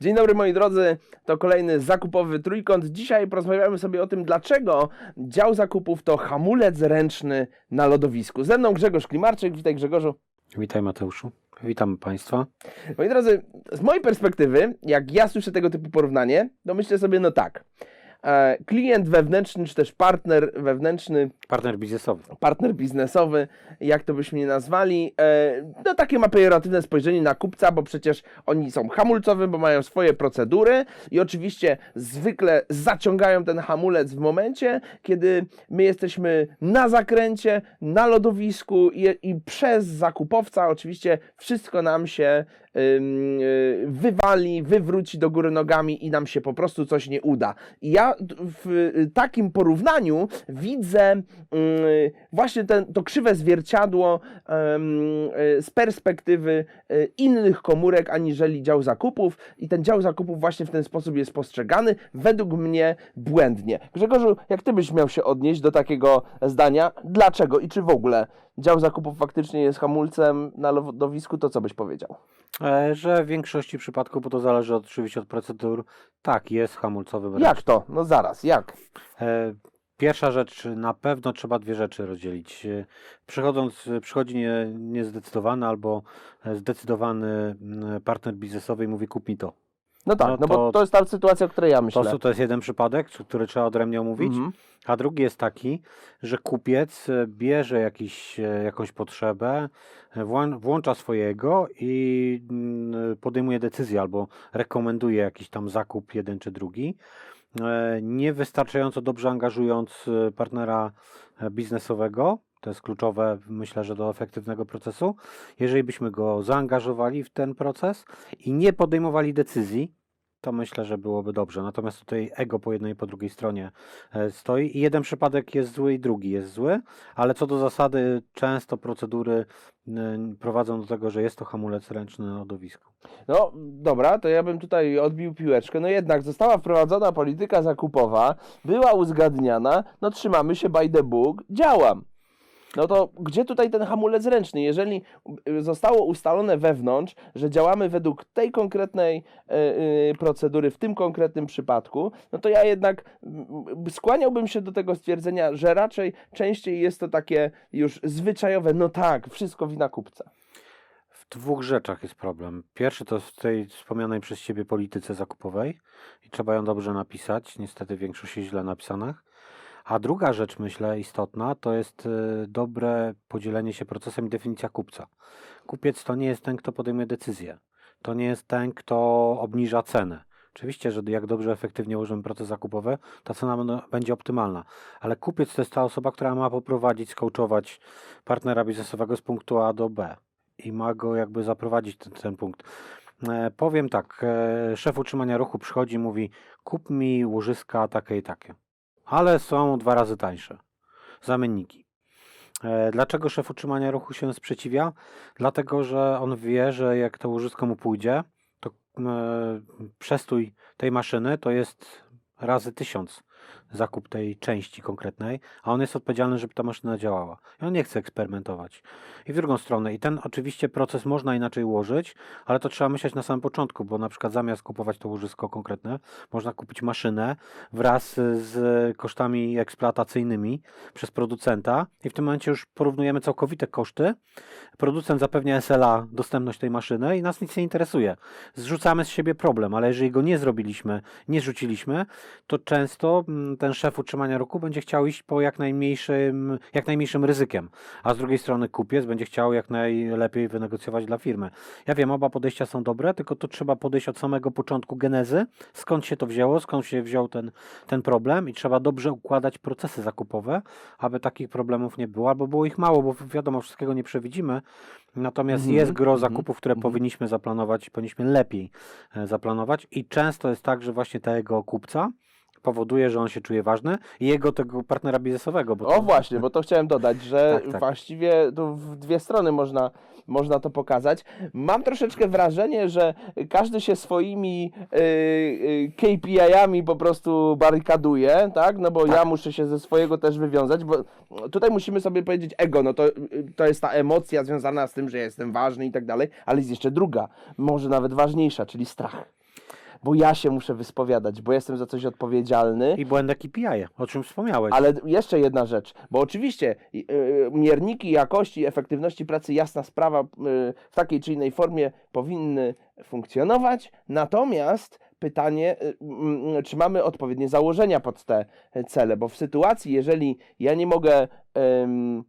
Dzień dobry moi drodzy, to kolejny zakupowy trójkąt. Dzisiaj porozmawiamy sobie o tym, dlaczego dział zakupów to hamulec ręczny na lodowisku. Ze mną Grzegorz Klimarczyk, witaj Grzegorzu. Witaj Mateuszu. Witam Państwa. Moi drodzy, z mojej perspektywy, jak ja słyszę tego typu porównanie, to myślę sobie, no tak, klient wewnętrzny, czy też partner wewnętrzny, Partner biznesowy. partner biznesowy, jak to byśmy nie nazwali, e, no takie ma pejoratywne spojrzenie na kupca, bo przecież oni są hamulcowi, bo mają swoje procedury i oczywiście zwykle zaciągają ten hamulec w momencie, kiedy my jesteśmy na zakręcie, na lodowisku i, i przez zakupowca oczywiście wszystko nam się wywali, wywróci do góry nogami i nam się po prostu coś nie uda. I ja w takim porównaniu widzę ym, właśnie ten, to krzywe zwierciadło y, z perspektywy y, innych komórek aniżeli dział zakupów i ten dział zakupów właśnie w ten sposób jest postrzegany, według mnie błędnie. Grzegorzu, jak ty byś miał się odnieść do takiego zdania, dlaczego i czy w ogóle dział zakupów faktycznie jest hamulcem na lodowisku, to co byś powiedział? E, że w większości przypadków, bo to zależy oczywiście od procedur, tak, jest hamulcowy wręcz. Jak to? No zaraz, jak? E, Pierwsza rzecz, na pewno trzeba dwie rzeczy rozdzielić. E, Przychodząc, przychodzi nie, niezdecydowany albo zdecydowany mm, partner biznesowy i mówi kup mi to. No tak, No no, bo to- jest ta sytuacja, o której ja myślę. To, to jest jeden przypadek, który trzeba odrębnie omówić. Mhm. A drugi jest taki, że kupiec e, bierze jakiś, e, jakąś potrzebę, e, włą- włącza swojego i mm, podejmuje decyzję albo rekomenduje jakiś tam zakup jeden czy drugi, niewystarczająco dobrze angażując partnera biznesowego. To jest kluczowe, myślę, że do efektywnego procesu. Jeżeli byśmy go zaangażowali w ten proces i nie podejmowali decyzji, to myślę, że byłoby dobrze. Natomiast tutaj ego po jednej i po drugiej stronie e, stoi i jeden przypadek jest zły i drugi jest zły, ale co do zasady często procedury prowadzą do tego, że jest to hamulec ręczny na lodowisku. No dobra, to ja bym tutaj odbił piłeczkę. No jednak została wprowadzona polityka zakupowa, była uzgadniana, no trzymamy się by the book, działam. No to gdzie tutaj ten hamulec ręczny? Jeżeli y, zostało ustalone wewnątrz, że działamy według tej konkretnej y, y, procedury w tym konkretnym przypadku, no to ja jednak mm, skłaniałbym się do tego stwierdzenia, że raczej częściej jest to takie już zwyczajowe, no tak, wszystko wina kupca. W dwóch rzeczach jest problem. Pierwszy to w tej wspomnianej przez Ciebie polityce zakupowej i trzeba ją dobrze napisać. Niestety większość jest źle napisanych. A druga rzecz, myślę, istotna, to jest y, dobre podzielenie się procesem i definicja kupca. Kupiec to nie jest ten, kto podejmuje decyzję. To nie jest ten, kto obniża cenę. Oczywiście, że jak dobrze, efektywnie ułożymy proces zakupowy, ta cena będzie optymalna. Ale kupiec to jest ta osoba, która ma poprowadzić, skołczować partnera biznesowego z punktu A do B i ma go jakby zaprowadzić ten, ten punkt. E, powiem tak, e, szef utrzymania ruchu przychodzi i mówi kup mi łożyska takie i takie, ale są dwa razy tańsze. Zamienniki. E, dlaczego szef utrzymania ruchu się sprzeciwia? Dlatego, że on wie, że jak to łożysko mu pójdzie, to e, przestój tej maszyny to jest razy tysiąc zakup tej części konkretnej, a on jest odpowiedzialny, żeby ta maszyna działała. I on nie chce eksperymentować. I w drugą stronę, i ten oczywiście proces można inaczej ułożyć, ale to trzeba myśleć na samym początku, bo na przykład zamiast kupować to łożysko konkretne, można kupić maszynę wraz z kosztami eksploatacyjnymi przez producenta i w tym momencie już porównujemy całkowite koszty. Producent zapewnia SLA dostępność tej maszyny i nas nic nie interesuje. Zrzucamy z siebie problem, ale jeżeli go nie zrobiliśmy, nie zrzuciliśmy, to często mm, ten szef utrzymania ruchu będzie chciał iść po jak najmniejszym, jak najmniejszym ryzykiem, a z drugiej strony kupiec będzie chciał jak najlepiej wynegocjować dla firmy. Ja wiem, oba podejścia są dobre, tylko to trzeba podejść od samego początku genezy, skąd się to wzięło, skąd się wziął ten, ten problem i trzeba dobrze układać procesy zakupowe, aby takich problemów nie było, albo było ich mało, bo wiadomo, wszystkiego nie przewidzimy, natomiast Mhm, jest gro mhm, zakupów, które mhm. powinniśmy zaplanować i powinniśmy lepiej e, zaplanować i często jest tak, że właśnie tego kupca powoduje, że on się czuje ważny i jego tego partnera biznesowego. Bo O to- właśnie, bo to chciałem dodać, że Tak, tak. właściwie tu w dwie strony można, można to pokazać. Mam troszeczkę wrażenie, że każdy się swoimi y, y, KPI-ami po prostu barykaduje, tak? No bo ja muszę się ze swojego też wywiązać, bo tutaj musimy sobie powiedzieć ego, no to, to jest ta emocja związana z tym, że jestem ważny i tak dalej, ale jest jeszcze druga, może nawet ważniejsza, czyli strach. Bo ja się muszę wyspowiadać, bo jestem za coś odpowiedzialny. I błędne KPI, o czym wspomniałeś. Ale jeszcze jedna rzecz, bo oczywiście y, y, mierniki jakości i efektywności pracy, jasna sprawa, y, w takiej czy innej formie powinny funkcjonować, natomiast pytanie, y, mm, czy mamy odpowiednie założenia pod te cele, bo w sytuacji, jeżeli ja nie mogę ym,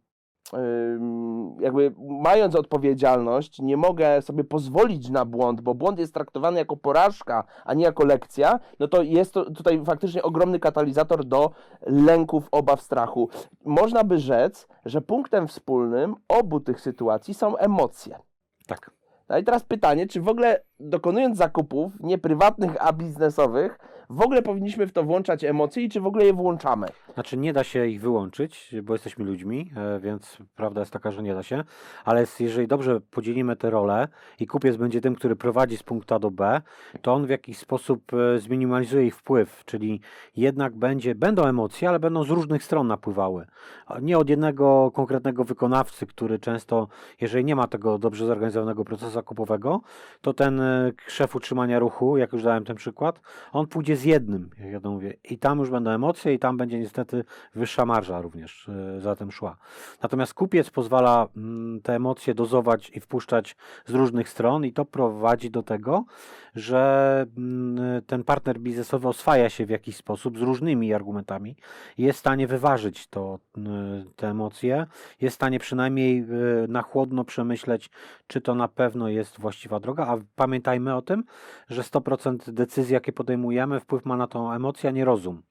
jakby mając odpowiedzialność, nie mogę sobie pozwolić na błąd, bo błąd jest traktowany jako porażka, a nie jako lekcja, no to jest to tutaj faktycznie ogromny katalizator do lęków, obaw, strachu. Można by rzec, że punktem wspólnym obu tych sytuacji są emocje. Tak. No i teraz pytanie, czy w ogóle dokonując zakupów, nie prywatnych, a biznesowych, w ogóle powinniśmy w to włączać emocje i czy w ogóle je włączamy? Znaczy nie da się ich wyłączyć, bo jesteśmy ludźmi, e, więc prawda jest taka, że nie da się, ale jeżeli dobrze podzielimy te role i kupiec będzie tym, który prowadzi z punktu A do B, to on w jakiś sposób e, zminimalizuje ich wpływ, czyli jednak będzie, będą emocje, ale będą z różnych stron napływały. Nie od jednego konkretnego wykonawcy, który często, jeżeli nie ma tego dobrze zorganizowanego procesu zakupowego, to ten e, szef utrzymania ruchu, jak już dałem ten przykład, on pójdzie z jednym, jak ja to mówię, i tam już będą emocje, i tam będzie niestety wyższa marża również e, za tym szła. Natomiast kupiec pozwala mm, te emocje dozować i wpuszczać z różnych stron, i to prowadzi do tego, że mm, ten partner biznesowy oswaja się w jakiś sposób z różnymi argumentami jest w stanie wyważyć to, mm, te emocje, jest w stanie przynajmniej e, na chłodno przemyśleć, czy to na pewno jest właściwa droga, a pamiętajmy o tym, że 100% decyzji, jakie podejmujemy, wpływ ma na tą emocję, a nie rozum.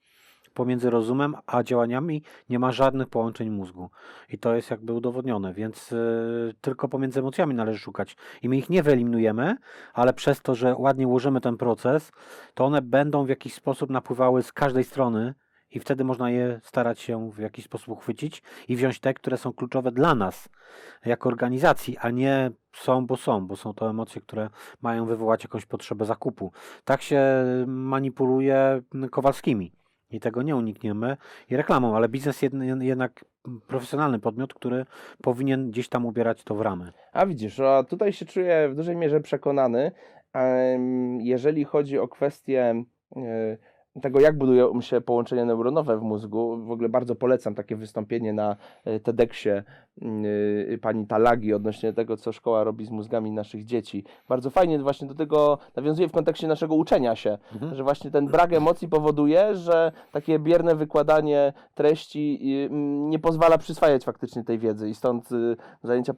Pomiędzy rozumem a działaniami nie ma żadnych połączeń mózgu. I to jest jakby udowodnione, więc y, tylko pomiędzy emocjami należy szukać. I my ich nie wyeliminujemy, ale przez to, że ładnie ułożymy ten proces, to one będą w jakiś sposób napływały z każdej strony i wtedy można je starać się w jakiś sposób uchwycić i wziąć te, które są kluczowe dla nas jako organizacji, a nie są, bo są, bo są to emocje, które mają wywołać jakąś potrzebę zakupu. Tak się manipuluje Kowalskimi i tego nie unikniemy i reklamą, ale biznes jed- jednak profesjonalny podmiot, który powinien gdzieś tam ubierać to w ramy. A widzisz, a tutaj się czuję w dużej mierze przekonany, jeżeli chodzi o kwestię e, tego, jak budują się połączenia neuronowe w mózgu. W ogóle bardzo polecam takie wystąpienie na e, TEDxie pani Talagi odnośnie tego, co szkoła robi z mózgami naszych dzieci. Bardzo fajnie właśnie do tego nawiązuje w kontekście naszego uczenia się, Mhm. że właśnie ten brak emocji powoduje, że takie bierne wykładanie treści y, nie pozwala przyswajać faktycznie tej wiedzy i stąd y, zajęcia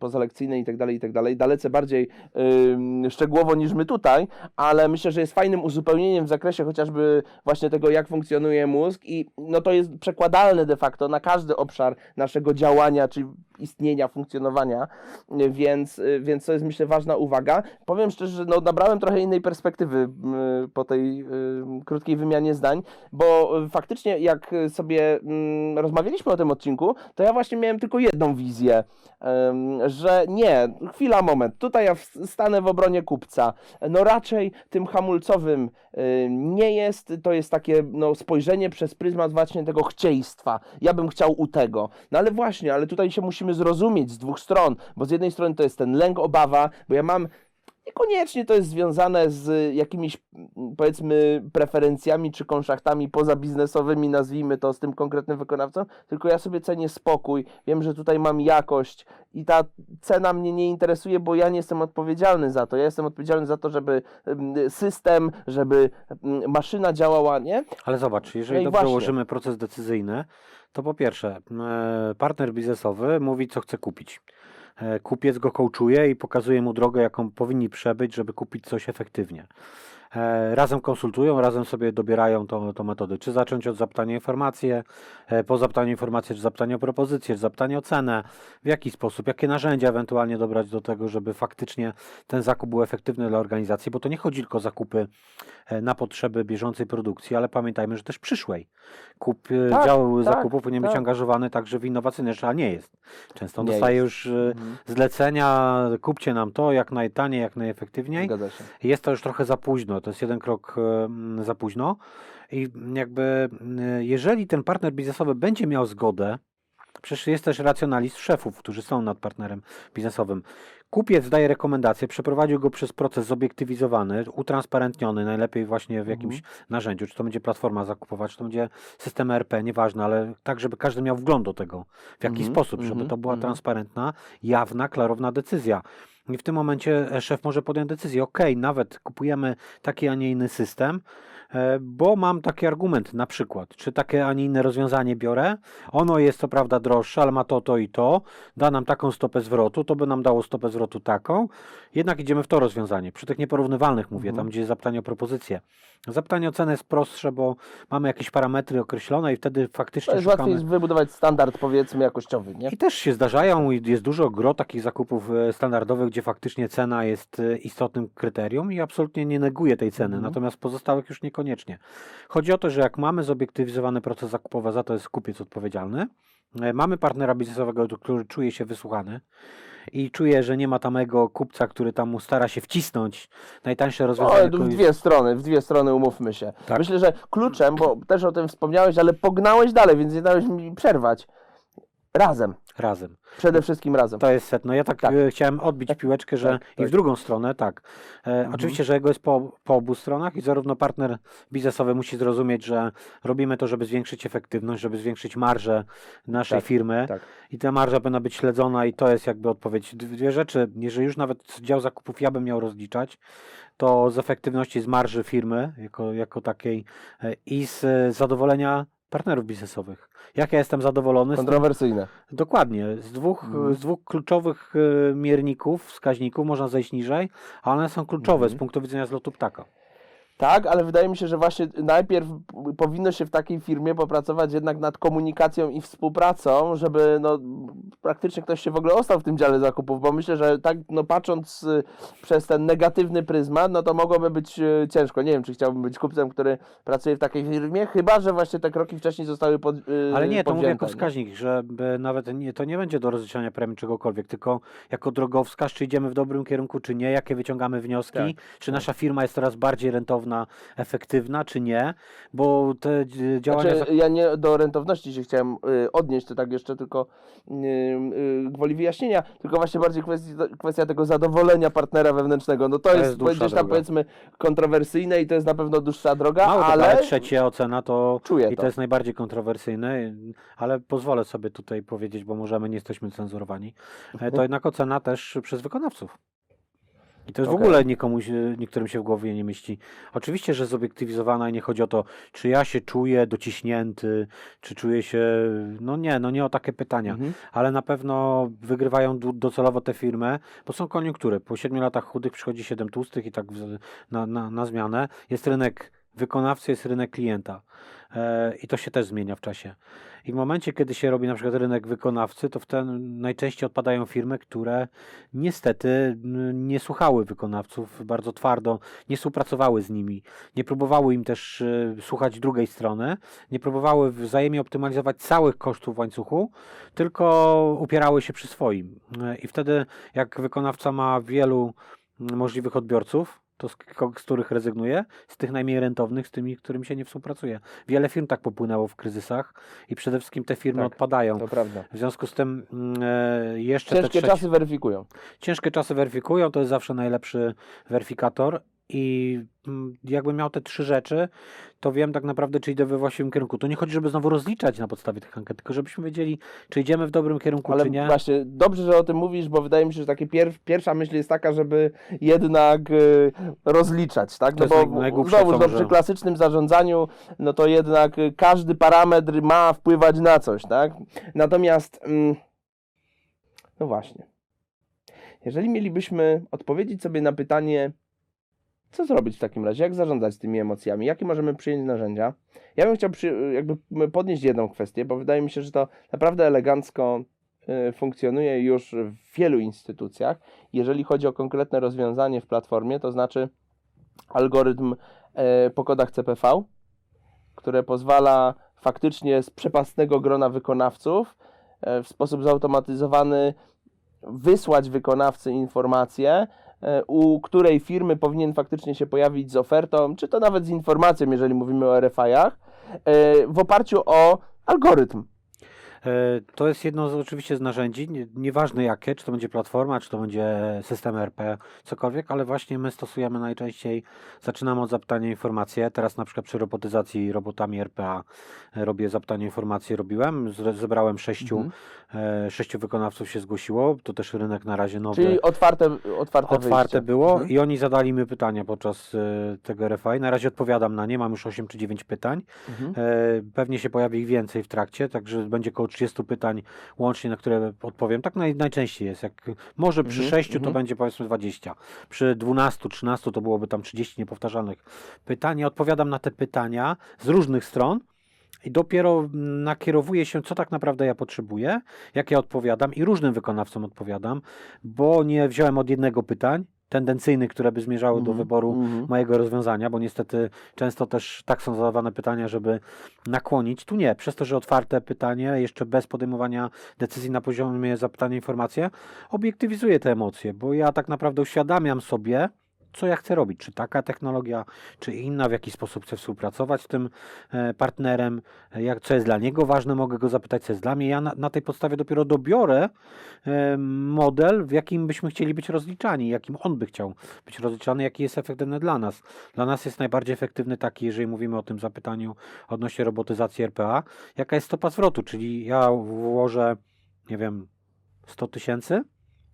pozalekcyjne i tak dalej, i tak dalej, dalece bardziej szczegółowo niż my tutaj, ale myślę, że jest fajnym uzupełnieniem w zakresie chociażby właśnie tego, jak funkcjonuje mózg i no to jest przekładalne de facto na każdy obszar naszego działania, czy istnienia, funkcjonowania, więc, więc to jest myślę ważna uwaga. Powiem szczerze, że no, nabrałem trochę innej perspektywy po tej krótkiej wymianie zdań, bo faktycznie jak sobie rozmawialiśmy o tym odcinku, to ja właśnie miałem tylko jedną wizję, że nie, chwila, moment, tutaj ja stanę w obronie kupca. No raczej tym hamulcowym nie jest, to jest takie no, spojrzenie przez pryzmat właśnie tego chcieństwa. Ja bym chciał u tego. No ale właśnie, ale tutaj się musimy zrozumieć z dwóch stron, bo z jednej strony to jest ten lęk, obawa, bo ja mam Niekoniecznie to jest związane z jakimiś, mm, powiedzmy, preferencjami czy konszachtami pozabiznesowymi, nazwijmy to, z tym konkretnym wykonawcą, tylko ja sobie cenię spokój, wiem, że tutaj mam jakość i ta cena mnie nie interesuje, bo ja nie jestem odpowiedzialny za to. Ja jestem odpowiedzialny za to, żeby mm, system, żeby mm, maszyna działała, nie? Ale zobacz, jeżeli No dobrze właśnie. ułożymy proces decyzyjny, to po pierwsze, e, partner biznesowy mówi, co chce kupić. E, Kupiec go coachuje i pokazuje mu drogę, jaką powinni przebyć, żeby kupić coś efektywnie. E, razem konsultują, razem sobie dobierają tą, tą metodę. Czy zacząć od zapytania informacji, e, po zapytaniu informacji, czy zapytania o propozycję, czy zapytania o cenę, w jaki sposób, jakie narzędzia ewentualnie dobrać do tego, żeby faktycznie ten zakup był efektywny dla organizacji, bo to nie chodzi tylko o zakupy e, na potrzeby bieżącej produkcji, ale pamiętajmy, że też przyszłej. Kup, Tak, dział tak, zakupów powinien być tak. angażowany także w innowacyjne rzeczy, a nie jest. Często Nie dostaje jest. już Mhm. zlecenia, kupcie nam to jak najtaniej, jak najefektywniej. Jest to już trochę za późno, to jest jeden krok em, za późno. I jakby, y, jeżeli ten partner biznesowy będzie miał zgodę, przecież jest też racjonalizm szefów, którzy są nad partnerem biznesowym. Kupiec daje rekomendację, przeprowadził go przez proces zobiektywizowany, utransparentniony, najlepiej właśnie w jakimś narzędziu, czy to będzie platforma zakupowa, czy to będzie system ERP, nieważne, ale tak, żeby każdy miał wgląd do tego, w jaki Mhm, sposób, żeby mhm, to była mhm. transparentna, jawna, klarowna decyzja. I w tym momencie e, szef może podjąć decyzję, ok, nawet kupujemy taki, a nie inny system, bo mam taki argument na przykład, czy takie, a nie inne rozwiązanie biorę, ono jest co prawda droższe, ale ma to, to i to, da nam taką stopę zwrotu, to by nam dało stopę zwrotu taką, jednak idziemy w to rozwiązanie. Przy tych nieporównywalnych mówię, Mhm. tam gdzie jest zapytanie o propozycję. Zapytanie o cenę jest prostsze, bo mamy jakieś parametry określone i wtedy faktycznie To jest szukamy... łatwiej wybudować standard, powiedzmy, jakościowy, nie? I też się zdarzają i jest dużo gro takich zakupów e, standardowych, gdzie faktycznie cena jest e, istotnym kryterium i absolutnie nie neguję tej ceny, Mhm. natomiast pozostałych już niekoniecznie. Chodzi o to, że jak mamy zobiektywizowany proces zakupowy, za to jest kupiec odpowiedzialny, e, mamy partnera biznesowego, który czuje się wysłuchany i czuje, że nie ma tamego kupca, który tam mu stara się wcisnąć najtańsze rozwiązanie. w tylko- dwie strony, w dwie strony umówmy się. Tak. Myślę, że kluczem, bo też o tym wspomniałeś, ale pognałeś dalej, więc nie dałeś mi przerwać. Razem. Razem. Przede wszystkim razem. To jest set. No ja tak, Tak. e, chciałem odbić piłeczkę, że tak, i tak. w drugą stronę, tak. E, Mhm. Oczywiście, że jego jest po, po obu stronach i zarówno partner biznesowy musi zrozumieć, że robimy to, żeby zwiększyć efektywność, żeby zwiększyć marżę naszej Tak, firmy tak. i ta marża powinna być śledzona i to jest jakby odpowiedź. Dwie rzeczy, jeżeli już nawet dział zakupów ja bym miał rozliczać, to z efektywności, z marży firmy jako, jako takiej e, i z e, zadowolenia partnerów biznesowych. Jak ja jestem zadowolony z Kontrowersyjne. Dokładnie. Z dwóch, Mhm. z dwóch kluczowych e, mierników, wskaźników można zejść niżej, a one są kluczowe z Mhm. punktu widzenia zlotu ptaka. Tak, ale wydaje mi się, że właśnie najpierw powinno się w takiej firmie popracować jednak nad komunikacją i współpracą, żeby no, praktycznie ktoś się w ogóle ostał w tym dziale zakupów, bo myślę, że tak no, patrząc y, przez ten negatywny pryzmat, no to mogłoby być y, ciężko. Nie wiem, czy chciałbym być kupcem, który pracuje w takiej firmie, chyba, że właśnie te kroki wcześniej zostały pod, y, Ale nie, to mówię jako wskaźnik, żeby nawet nie, to nie będzie do rozliczania premii czegokolwiek, tylko jako drogowskaz, czy idziemy w dobrym kierunku, czy nie, jakie wyciągamy wnioski, Tak, czy nasza firma jest coraz bardziej rentowna, efektywna, czy nie, bo te działania... Znaczy, ja nie do rentowności się chciałem y, odnieść, to tak jeszcze tylko y, y, gwoli wyjaśnienia, tylko właśnie bardziej kwestia, kwestia tego zadowolenia partnera wewnętrznego. No to, To jest, jest gdzieś tam droga. powiedzmy kontrowersyjne i to jest na pewno dłuższa droga, Mało ale trzecia ocena to czuję I to. to jest najbardziej kontrowersyjne, ale pozwolę sobie tutaj powiedzieć, bo możemy nie jesteśmy cenzurowani. E, To jednak ocena też przez wykonawców. I to jest w Okej. ogóle nikomu, się- niektórym się w głowie nie mieści. Oczywiście, że zobiektywizowana i nie chodzi o to, czy ja się czuję dociśnięty, czy czuję się. No nie, no nie o takie pytania, Mhm. ale na pewno wygrywają docelowo te firmy, bo są koniunktury. Po 7 latach chudych przychodzi 7 tłustych i tak w- na, na, na zmianę. Jest rynek wykonawcy, jest rynek klienta. E, I to się też zmienia w czasie. I w momencie, kiedy się robi na przykład rynek wykonawcy, to wtedy najczęściej odpadają firmy, które niestety nie słuchały wykonawców bardzo twardo, nie współpracowały z nimi, nie próbowały im też e, słuchać drugiej strony, nie próbowały wzajemnie optymalizować całych kosztów w łańcuchu, tylko upierały się przy swoim. E, I wtedy, jak wykonawca ma wielu możliwych odbiorców, to z, z których rezygnuje, z tych najmniej rentownych, z tymi, którymi się nie współpracuje. Wiele firm tak popłynęło w kryzysach i przede wszystkim te firmy Tak, odpadają. To prawda. W związku z tym mm, e, jeszcze te Ciężkie trzecie, czasy weryfikują. ciężkie czasy weryfikują, to jest zawsze najlepszy weryfikator i mm, jakbym miał te trzy rzeczy, to wiem tak naprawdę, czy idę we właściwym kierunku. To nie chodzi, żeby znowu rozliczać na podstawie tych ankiet, tylko żebyśmy wiedzieli, czy idziemy w dobrym kierunku, Ale czy nie. właśnie dobrze, że o tym mówisz, bo wydaje mi się, że takie pier pierwsza myśl jest taka, żeby jednak y, rozliczać, tak? No bo znowu no, przy klasycznym zarządzaniu, no to jednak y, każdy parametr ma wpływać na coś, tak? Natomiast mm, no właśnie. Jeżeli mielibyśmy odpowiedzieć sobie na pytanie, co zrobić w takim razie? Jak zarządzać tymi emocjami? Jakie możemy przyjąć narzędzia? Ja bym chciał przy, jakby podnieść jedną kwestię, bo wydaje mi się, że to naprawdę elegancko y, funkcjonuje już w wielu instytucjach. Jeżeli chodzi o konkretne rozwiązanie w platformie, to znaczy algorytm e, po kodach CPV, które pozwala faktycznie z przepastnego grona wykonawców e, w sposób zautomatyzowany wysłać wykonawcy informację, e, u której firmy powinien faktycznie się pojawić z ofertą, czy to nawet z informacją, jeżeli mówimy o RFI-ach, e, w oparciu o algorytm. E, To jest jedno z, oczywiście z narzędzi, nie- nieważne jakie, czy to będzie platforma, czy to będzie system RP, cokolwiek, ale właśnie my stosujemy najczęściej, zaczynamy od zapytania informacje, teraz na przykład przy robotyzacji robotami RPA e, robię zapytanie informacje, robiłem, zebrałem sześciu, Mhm. E, sześciu wykonawców się zgłosiło, to też rynek na razie nowy. Czyli otwarte, otwarte, Otwarte było Mhm. i oni zadali mi pytania podczas e, tego RFI. Na razie odpowiadam na nie, mam już 8 czy 9 pytań. Mhm. E, Pewnie się pojawi ich więcej w trakcie, także będzie około 30 pytań łącznie, na które odpowiem. Tak naj, najczęściej jest. Jak może przy Mhm, 6 to mhm. będzie powiedzmy 20. Przy 12, 13 to byłoby tam 30 niepowtarzalnych pytań. Ja odpowiadam na te pytania z różnych stron. I dopiero mm, nakierowuję się, co tak naprawdę ja potrzebuję, jak ja odpowiadam i różnym wykonawcom odpowiadam, bo nie wziąłem od jednego pytań tendencyjnych, które by zmierzały do Mhm, wyboru mhm. mojego rozwiązania, bo niestety często też tak są zadawane pytania, żeby nakłonić. Tu nie, przez to, że otwarte pytanie, jeszcze bez podejmowania decyzji na poziomie zapytania informacje, obiektywizuje te emocje, bo ja tak naprawdę uświadamiam sobie, co ja chcę robić, czy taka technologia, czy inna, w jaki sposób chcę współpracować z tym e, partnerem, e, jak, co jest dla niego ważne, mogę go zapytać, co jest dla mnie. Ja na, na tej podstawie dopiero dobiorę e, model, w jakim byśmy chcieli być rozliczani, jakim on by chciał być rozliczany, jaki jest efektywny dla nas. Dla nas jest najbardziej efektywny taki, jeżeli mówimy o tym zapytaniu odnośnie robotyzacji RPA, jaka jest stopa zwrotu, czyli ja włożę, nie wiem, 100 tysięcy,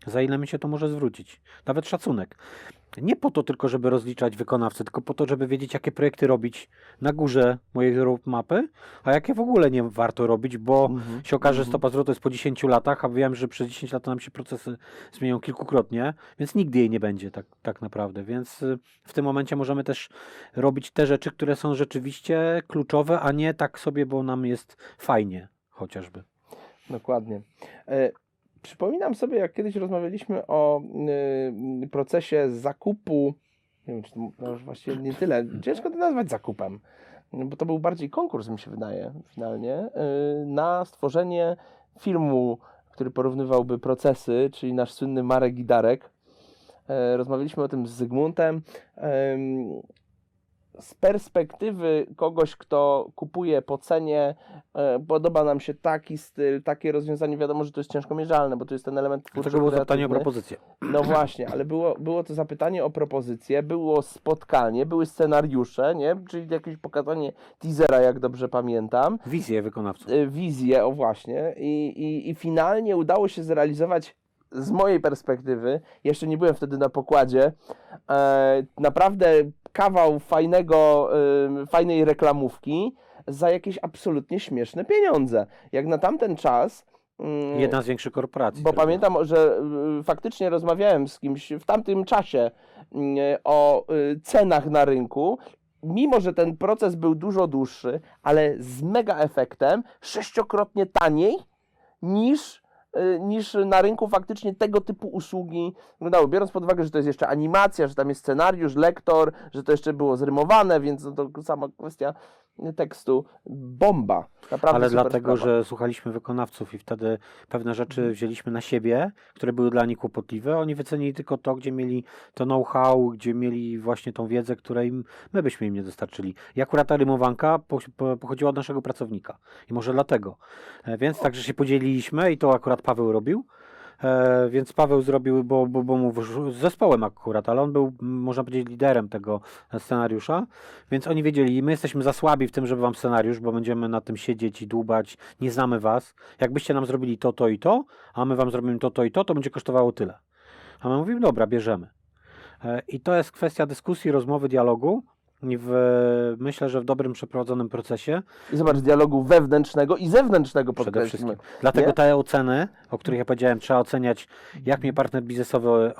za ile mi się to może zwrócić. Nawet szacunek. Nie po to tylko, żeby rozliczać wykonawcę, tylko po to, żeby wiedzieć, jakie projekty robić na górze mojej mapy, a jakie w ogóle nie warto robić, bo Mhm. się okaże, że Mhm. stopa zwrotu jest po 10 latach, a wiem, że przez 10 lat nam się procesy zmienią kilkukrotnie, więc nigdy jej nie będzie tak, tak naprawdę. Więc y, w tym momencie możemy też robić te rzeczy, które są rzeczywiście kluczowe, a nie tak sobie, bo nam jest fajnie chociażby. Dokładnie. Przypominam sobie, jak kiedyś rozmawialiśmy o y, procesie zakupu, nie wiem, czy to no już właściwie nie tyle, ciężko to nazwać zakupem, bo to był bardziej konkurs, mi się wydaje, finalnie, y, na stworzenie filmu, który porównywałby procesy, czyli nasz słynny Marek Gidarek. E, rozmawialiśmy o tym z Zygmuntem. Z perspektywy kogoś, kto kupuje po cenie, e, podoba nam się taki styl, takie rozwiązanie. Wiadomo, że to jest ciężko mierzalne, bo to jest ten element Dlatego było zapytanie o propozycję. No właśnie, ale było, było to zapytanie o propozycję, było spotkanie, były scenariusze, nie? Czyli jakieś pokazanie teasera, jak dobrze pamiętam Wizję wykonawców. y, wizję, o właśnie, i, i, i finalnie udało się zrealizować z mojej perspektywy, jeszcze nie byłem wtedy na pokładzie, e, naprawdę kawał fajnego, y, fajnej reklamówki za jakieś absolutnie śmieszne pieniądze. Jak na tamten czas. mm, Jedna z większych korporacji. bo pamiętam, że y, faktycznie rozmawiałem z kimś w tamtym czasie y, o y, cenach na rynku. Mimo, że ten proces był dużo dłuższy, ale z mega efektem, sześciokrotnie taniej niż, y, niż na rynku faktycznie tego typu usługi wyglądały. Biorąc pod uwagę, że to jest jeszcze animacja, że tam jest scenariusz, lektor, że to jeszcze było zrymowane, więc no to sama kwestia tekstu. Bomba. Naprawdę Ale dlatego, sprawa. że słuchaliśmy wykonawców i wtedy pewne rzeczy Mhm. wzięliśmy na siebie, które były dla nich kłopotliwe. Oni wycenili tylko to, gdzie mieli to know-how, gdzie mieli właśnie tą wiedzę, której my byśmy im nie dostarczyli. I akurat ta rymowanka po, po, pochodziła od naszego pracownika. I może dlatego. E, Więc także się podzieliliśmy i to akurat Paweł robił. E, więc Paweł zrobił, bo, bo, bo wyszło- z zespołem akurat, ale on był, można powiedzieć, liderem tego scenariusza, więc oni wiedzieli, my jesteśmy za słabi w tym, żeby wam scenariusz, bo będziemy na tym siedzieć i dłubać, nie znamy was. Jakbyście nam zrobili to, to i to, a my wam zrobimy to, to i to, to będzie kosztowało tyle. A my mówimy, dobra, bierzemy. E, I to jest kwestia dyskusji, rozmowy, dialogu. W, myślę, że w dobrym przeprowadzonym procesie I zobacz, dialogu wewnętrznego i zewnętrznego przede wszystkim. Dlatego Nie? te oceny, o których ja powiedziałem, trzeba oceniać, jak mnie partner biznesowy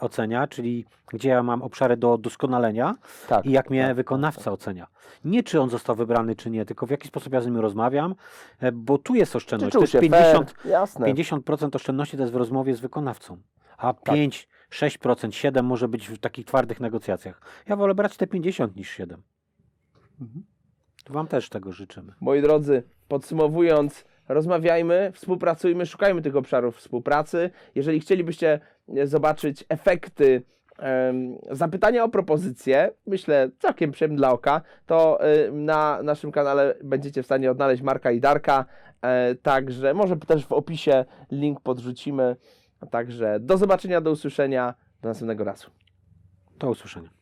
ocenia, czyli gdzie ja mam obszary do doskonalenia Tak. i jak mnie tak, wykonawca ocenia. Nie czy on został wybrany, czy nie, tylko w jaki sposób ja z nim rozmawiam, e, bo tu jest Czy oszczędność. czuł To jest 50, fair? Jasne. 50% oszczędności to jest w rozmowie z wykonawcą, a Tak. 5, 6%, 7% może być w takich twardych negocjacjach. Ja wolę brać te 50 niż 7. Mhm. Wam też tego życzymy. Moi drodzy, podsumowując, rozmawiajmy, współpracujmy, szukajmy tych obszarów współpracy. Jeżeli chcielibyście e, zobaczyć efekty zapytania o propozycję, myślę całkiem przyjemne dla oka, to e, na naszym kanale będziecie w stanie odnaleźć Marka i Darka. E, Także może też w opisie link podrzucimy. Także do zobaczenia, do usłyszenia, do następnego razu. Do usłyszenia.